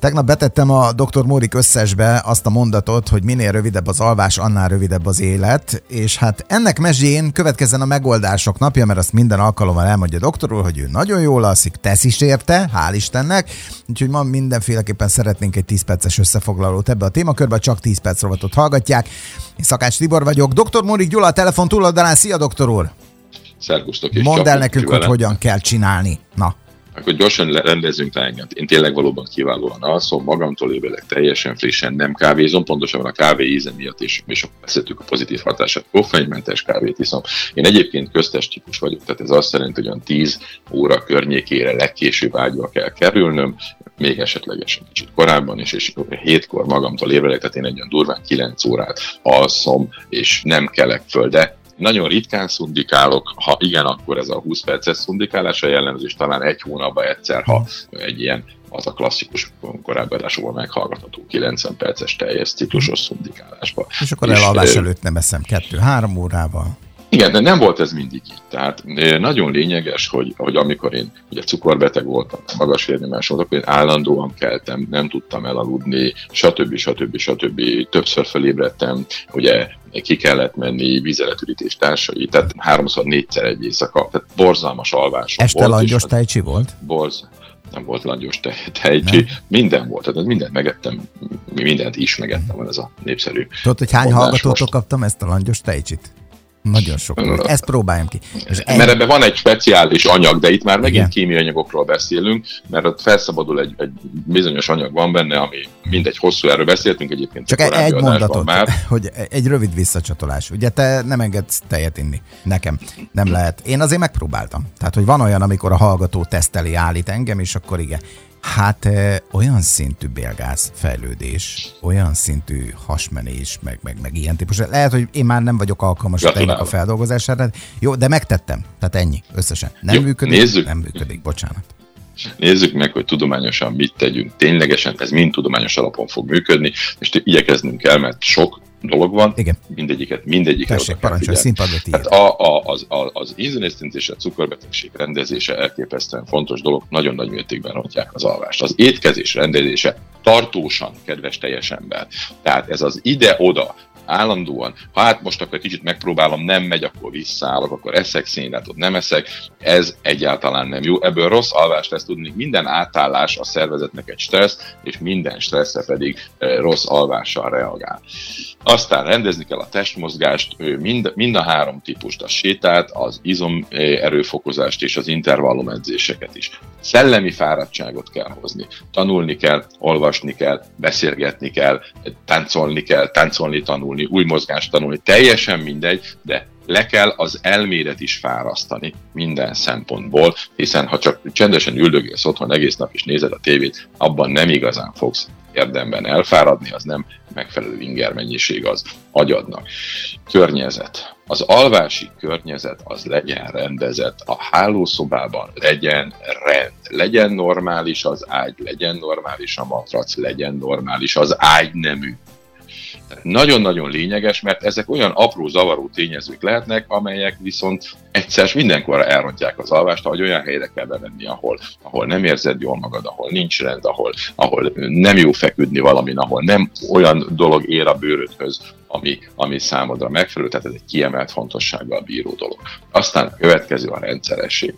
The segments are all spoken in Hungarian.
Tegnap betettem a dr. Mórik összesbe azt a mondatot, hogy minél rövidebb az alvás, annál rövidebb az élet, és hát ennek mezsén következzen a megoldások napja, mert azt minden alkalommal elmondja a doktor úr, hogy ő nagyon jól alszik, tesz is érte, hál' Istennek, úgyhogy ma mindenféleképpen szeretnénk egy 10 perces összefoglalót ebbe a témakörbe, csak 10 perc rovatot hallgatják. Én Szakács Tibor vagyok, dr. Mórik Gyula a telefon túloldalán, szia doktor úr! Szervusztok Mondd el nekünk, hogy hogyan kell csinálni. Na akkor gyorsan rendezünk le engem. Én tényleg valóban kiválóan alszom, magamtól ébredek teljesen frissen, nem kávézom, pontosan a kávé íze miatt is, és beszéltük a pozitív hatását. Koffeinmentes kávét iszom. Én egyébként köztes típus vagyok, tehát ez azt jelenti, hogy olyan 10 óra környékére legkésőbb ágyba kell kerülnöm, még esetlegesen kicsit korábban is, és hétkor magamtól ébredek, tehát én egy olyan durván 9 órát alszom, és nem kelek föl, de nagyon ritkán szundikálok, ha igen, akkor ez a 20 perces szundikálás a jellemző, és talán egy hónapban egyszer, ha egy ilyen az a klasszikus korábbi adásokban meghallgatható 90 perces teljes ciklusos szundikálásba. És akkor elalvás előtt nem eszem kettő-három órával. Igen, de nem volt ez mindig így. Tehát nagyon lényeges, hogy, hogy amikor én ugye cukorbeteg voltam, magas vérnyomás volt, akkor én állandóan keltem, nem tudtam elaludni, stb. stb. stb. Többször felébredtem, ugye ki kellett menni, vízeletürítés társai, tehát háromszor, négyszer egy éjszaka, tehát borzalmas alvás. Este langyos tejcsi volt? Borz, nem volt langyos tejcsi, minden volt, tehát mindent megettem, mindent is megettem, van ez a népszerű. Tudod, hogy hány hallgatótól kaptam ezt a langyos tejcsit? Nagyon sok. Ezt próbáljam ki. És mert ebben van egy speciális anyag, de itt már megint Igen. kémiai anyagokról beszélünk, mert ott felszabadul egy, egy bizonyos anyag van benne, ami mindegy hosszú, erről beszéltünk egyébként. Csak egy mondatot, már. hogy egy rövid visszacsatolás. Ugye te nem engedsz tejet inni. Nekem nem lehet. Én azért megpróbáltam. Tehát, hogy van olyan, amikor a hallgató teszteli, állít engem, és akkor igen. Hát olyan szintű bélgáz fejlődés, olyan szintű hasmenés, meg, meg, meg ilyen típus. Lehet, hogy én már nem vagyok alkalmas a tejnek a feldolgozására. Jó, de megtettem. Tehát ennyi összesen. Nem Jó, működik? Nézzük. Nem működik, bocsánat. Nézzük meg, hogy tudományosan mit tegyünk. Ténylegesen ez mind tudományos alapon fog működni, és igyekeznünk kell, mert sok dolog van, Igen. mindegyiket, mindegyiket. Tessék, parancsolj, színpadra Tehát a, a, az, a, az inzulinszinc és a cukorbetegség rendezése elképesztően fontos dolog, nagyon nagy mértékben rontják az alvást. Az étkezés rendezése tartósan, kedves teljes ember. Tehát ez az ide-oda, állandóan, ha hát most akkor kicsit megpróbálom, nem megy, akkor visszaállok, akkor eszek szénlátot, nem eszek, ez egyáltalán nem jó. Ebből rossz alvást lesz tudni, minden átállás a szervezetnek egy stressz, és minden stresszre pedig eh, rossz alvással reagál. Aztán rendezni kell a testmozgást, mind, mind a három típust, a sétát, az izom erőfokozást és az intervallum edzéseket is. Szellemi fáradtságot kell hozni. Tanulni kell, olvasni kell, beszélgetni kell, táncolni kell, táncolni, tanulni, új mozgást tanulni. Teljesen mindegy, de le kell az elmélet is fárasztani minden szempontból, hiszen ha csak csendesen üldögélsz otthon egész nap és nézed a tévét, abban nem igazán fogsz érdemben elfáradni, az nem megfelelő inger mennyiség az agyadnak. Környezet. Az alvási környezet az legyen rendezett, a hálószobában legyen rend, legyen normális az ágy, legyen normális a matrac, legyen normális az ágynemű nagyon-nagyon lényeges, mert ezek olyan apró zavaró tényezők lehetnek, amelyek viszont egyszer mindenkor elrontják az alvást, hogy olyan helyre kell bevenni, ahol, ahol nem érzed jól magad, ahol nincs rend, ahol, ahol nem jó feküdni valamin, ahol nem olyan dolog ér a bőrödhöz, ami, ami számodra megfelelő, tehát ez egy kiemelt fontossággal bíró dolog. Aztán a következő a rendszeresség.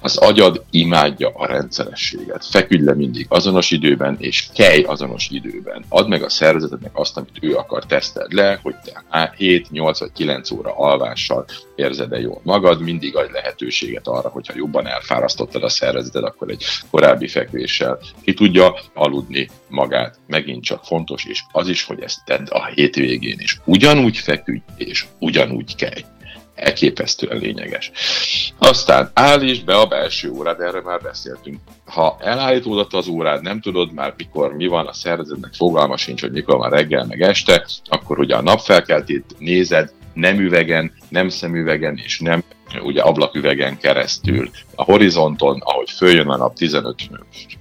Az agyad imádja a rendszerességet. Feküdj le mindig azonos időben, és kelj azonos időben. Add meg a szervezetednek azt, amit ő akar, teszted le, hogy te 7, 8 vagy 9 óra alvással érzed-e jól magad, mindig adj lehetőséget arra, hogyha jobban elfárasztottad a szervezeted, akkor egy korábbi fekvéssel ki tudja aludni magát. Megint csak fontos, és az is, hogy ezt tedd a hétvégén is. Ugyanúgy feküdj, és ugyanúgy kelj elképesztően lényeges. Aztán állítsd be a belső órád, erre már beszéltünk. Ha elállítódott az órád, nem tudod már mikor mi van a szervezetnek, fogalma sincs, hogy mikor van reggel meg este, akkor ugye a napfelkeltét nézed, nem üvegen, nem szemüvegen és nem ugye ablaküvegen keresztül, a horizonton, ahogy följön a nap 15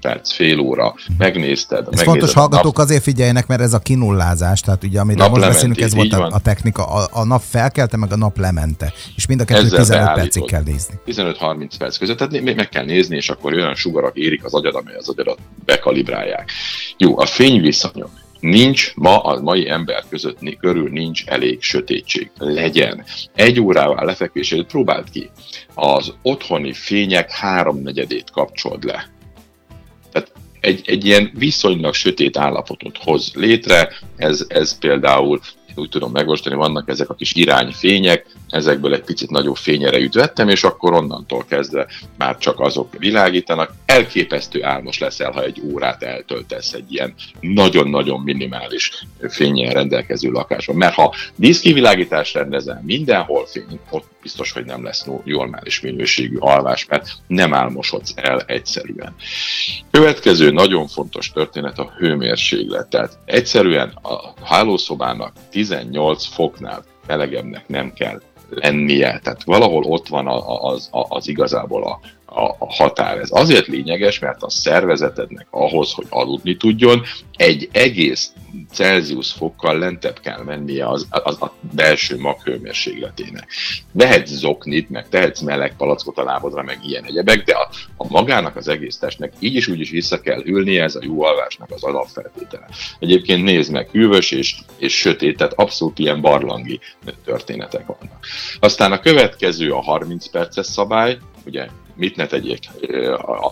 perc, fél óra, megnézted. Ez fontos, hallgatók nap... azért figyeljenek, mert ez a kinullázás, tehát ugye amiről most beszélünk, ez volt a, a technika, a, a nap felkelte, meg a nap lemente, és mind a kettő 15 percig kell nézni. 15-30 perc között, tehát meg kell nézni, és akkor olyan sugarak érik az agyad, amely az agyadat bekalibrálják. Jó, a fényviszonyok Nincs ma a mai ember között körül nincs elég sötétség. Legyen. Egy órával lefekvését próbáld ki. Az otthoni fények háromnegyedét kapcsold le. Tehát egy, egy ilyen viszonylag sötét állapotot hoz létre, ez, ez például úgy tudom megostani, vannak ezek a kis irányfények, ezekből egy picit nagyobb fényerejűt vettem, és akkor onnantól kezdve már csak azok világítanak. Elképesztő álmos leszel, ha egy órát eltöltesz egy ilyen nagyon-nagyon minimális fényen rendelkező lakásban. Mert ha díszkivilágítást rendezel mindenhol fény, ott biztos, hogy nem lesz normális minőségű alvás, mert nem álmosodsz el egyszerűen. Következő nagyon fontos történet a hőmérséklet. Tehát egyszerűen a hálószobának 18 foknál melegebbnek nem kell lennie. Tehát valahol ott van az, az, az igazából a, a, a határ. Ez azért lényeges, mert a szervezetednek ahhoz, hogy aludni tudjon, egy egész Celsius fokkal lentebb kell mennie az, az a belső maghőmérsékletének. Vehetsz zoknit, meg tehetsz meleg palackot a lábodra, meg ilyen egyebek, de a, a magának az egész testnek így is úgy is vissza kell ülnie, ez a jó alvásnak az alapfeltétele. Egyébként nézd meg, hűvös és, és sötét, tehát abszolút ilyen barlangi történetek vannak. Aztán a következő a 30 perces szabály, ugye mit ne tegyék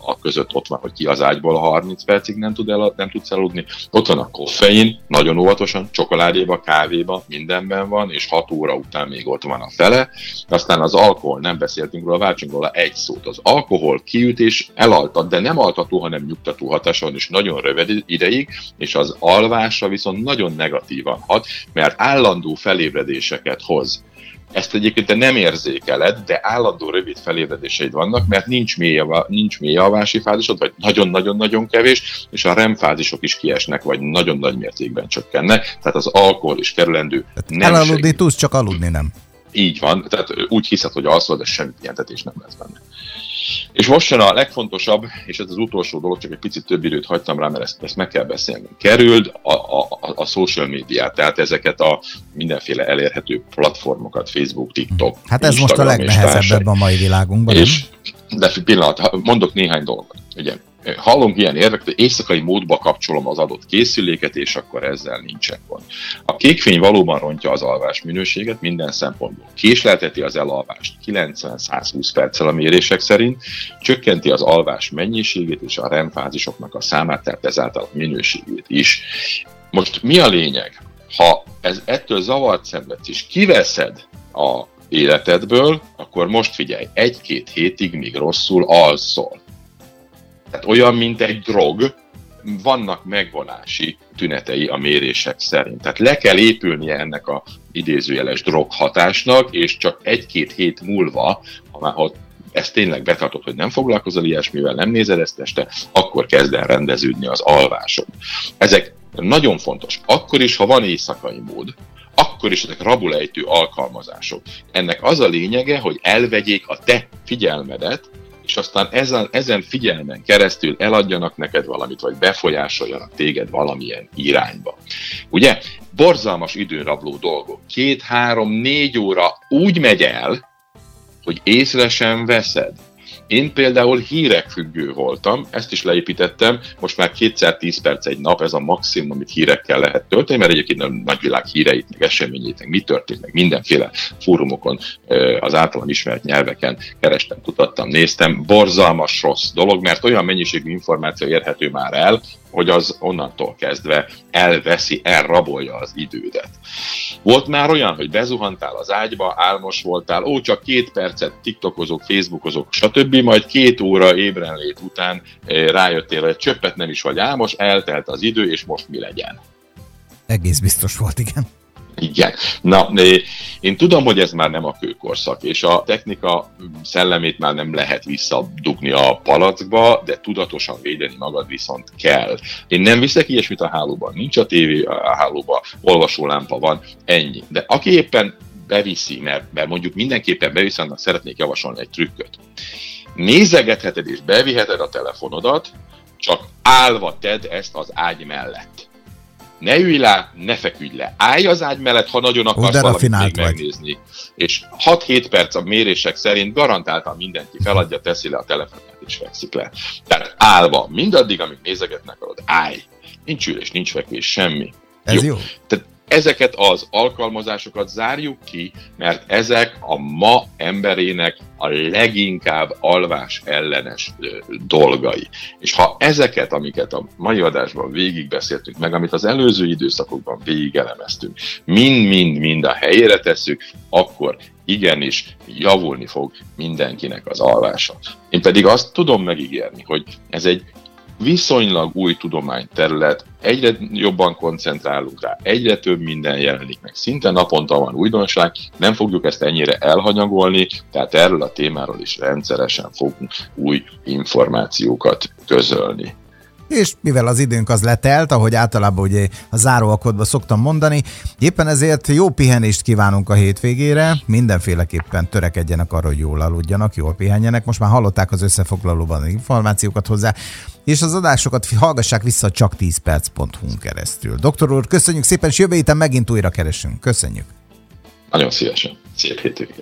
a, között ott van, hogy ki az ágyból a 30 percig nem, tud el, nem tudsz aludni. Ott van a koffein, nagyon óvatosan, csokoládéba, kávéba, mindenben van, és 6 óra után még ott van a fele. Aztán az alkohol, nem beszéltünk róla, váltsunk róla egy szót. Az alkohol kiüt és elaltat, de nem altató, hanem nyugtató hatása van, és nagyon rövid ideig, és az alvásra viszont nagyon negatívan hat, mert állandó felébredéseket hoz ezt egyébként te nem érzékeled, de állandó rövid felébredéseid vannak, mert nincs mély, nincs mély alvási fázisod, vagy nagyon-nagyon-nagyon kevés, és a REM fázisok is kiesnek, vagy nagyon nagy mértékben csökkennek, tehát az alkohol is kerülendő. Tehát nem elaludni tudsz, csak aludni nem. Így van, tehát úgy hiszed, hogy alszol, de semmi pihentetés nem lesz benne. És most jön a legfontosabb, és ez az utolsó dolog, csak egy picit több időt hagytam rá, mert ezt, ezt meg kell beszélni. Kerüld a, a, a social médiát, tehát ezeket a mindenféle elérhető platformokat, Facebook, TikTok, Hát ez Instagram most a legnehezebb a mai világunkban. És, de pillanat, mondok néhány dolgot. Ugye, hallunk ilyen érveket, hogy éjszakai módba kapcsolom az adott készüléket, és akkor ezzel nincsen gond. A kékfény valóban rontja az alvás minőséget minden szempontból. Késlelteti az elalvást 90-120 perccel a mérések szerint, csökkenti az alvás mennyiségét és a REM fázisoknak a számát, tehát ezáltal a minőségét is. Most mi a lényeg? Ha ez ettől zavart szenvedsz, és kiveszed a életedből, akkor most figyelj, egy-két hétig, míg rosszul alszol tehát olyan, mint egy drog, vannak megvonási tünetei a mérések szerint. Tehát le kell épülnie ennek a idézőjeles droghatásnak, és csak egy-két hét múlva, ha már ha ezt tényleg betartod, hogy nem foglalkozol ilyesmivel, nem nézed ezt este, akkor kezd el rendeződni az alvásod. Ezek nagyon fontos. Akkor is, ha van éjszakai mód, akkor is ezek rabulejtő alkalmazások. Ennek az a lényege, hogy elvegyék a te figyelmedet és aztán ezen, ezen figyelmen keresztül eladjanak neked valamit, vagy befolyásoljanak téged valamilyen irányba. Ugye? Borzalmas időrabló dolgok. Két, három, négy óra úgy megy el, hogy észre sem veszed. Én például hírek függő voltam, ezt is leépítettem, most már kétszer tíz perc egy nap, ez a maximum, amit hírekkel lehet tölteni, mert egyébként a nagyvilág híreit, meg eseményeit, meg mi történt, meg mindenféle fórumokon, az általam ismert nyelveken kerestem, kutattam, néztem. Borzalmas rossz dolog, mert olyan mennyiségű információ érhető már el, hogy az onnantól kezdve elveszi, elrabolja az idődet. Volt már olyan, hogy bezuhantál az ágyba, álmos voltál, ó, csak két percet tiktokozok, facebookozok, stb., majd két óra ébrenlét után eh, rájöttél, hogy csöppet nem is vagy álmos, eltelt az idő, és most mi legyen. Egész biztos volt, igen. Igen. Na, én tudom, hogy ez már nem a kőkorszak, és a technika szellemét már nem lehet visszadugni a palackba, de tudatosan védeni magad viszont kell. Én nem viszek ilyesmit a hálóban, nincs a tévé a hálóban, olvasólámpa van, ennyi. De aki éppen beviszi, mert, mert mondjuk mindenképpen beviszi, annak szeretnék javasolni egy trükköt. Nézegetheted és beviheted a telefonodat, csak állva tedd ezt az ágy mellett. Ne ülj le, ne feküdj le. Állj az ágy mellett, ha nagyon akarsz valamit még vagy. megnézni. És 6-7 perc a mérések szerint garantáltan mindenki feladja, teszi le a telefonát és fekszik le. Tehát állva, mindaddig, amíg nézegetnek akarod, állj. Nincs ülés, nincs fekvés, semmi. Ez jó. jó. Tehát ezeket az alkalmazásokat zárjuk ki, mert ezek a ma emberének a leginkább alvás ellenes dolgai. És ha ezeket, amiket a mai adásban végigbeszéltünk, meg amit az előző időszakokban végigelemeztünk, mind-mind-mind a helyére tesszük, akkor igenis javulni fog mindenkinek az alvása. Én pedig azt tudom megígérni, hogy ez egy viszonylag új tudományterület, egyre jobban koncentrálunk rá, egyre több minden jelenik meg, szinte naponta van újdonság, nem fogjuk ezt ennyire elhanyagolni, tehát erről a témáról is rendszeresen fogunk új információkat közölni és mivel az időnk az letelt, ahogy általában ugye a záróakodban szoktam mondani, éppen ezért jó pihenést kívánunk a hétvégére, mindenféleképpen törekedjenek arra, hogy jól aludjanak, jól pihenjenek. Most már hallották az összefoglalóban az információkat hozzá, és az adásokat hallgassák vissza csak 10 perc.hu keresztül. Doktor úr, köszönjük szépen, és jövő héten megint újra keresünk. Köszönjük. Nagyon szívesen. Szép hétvégét.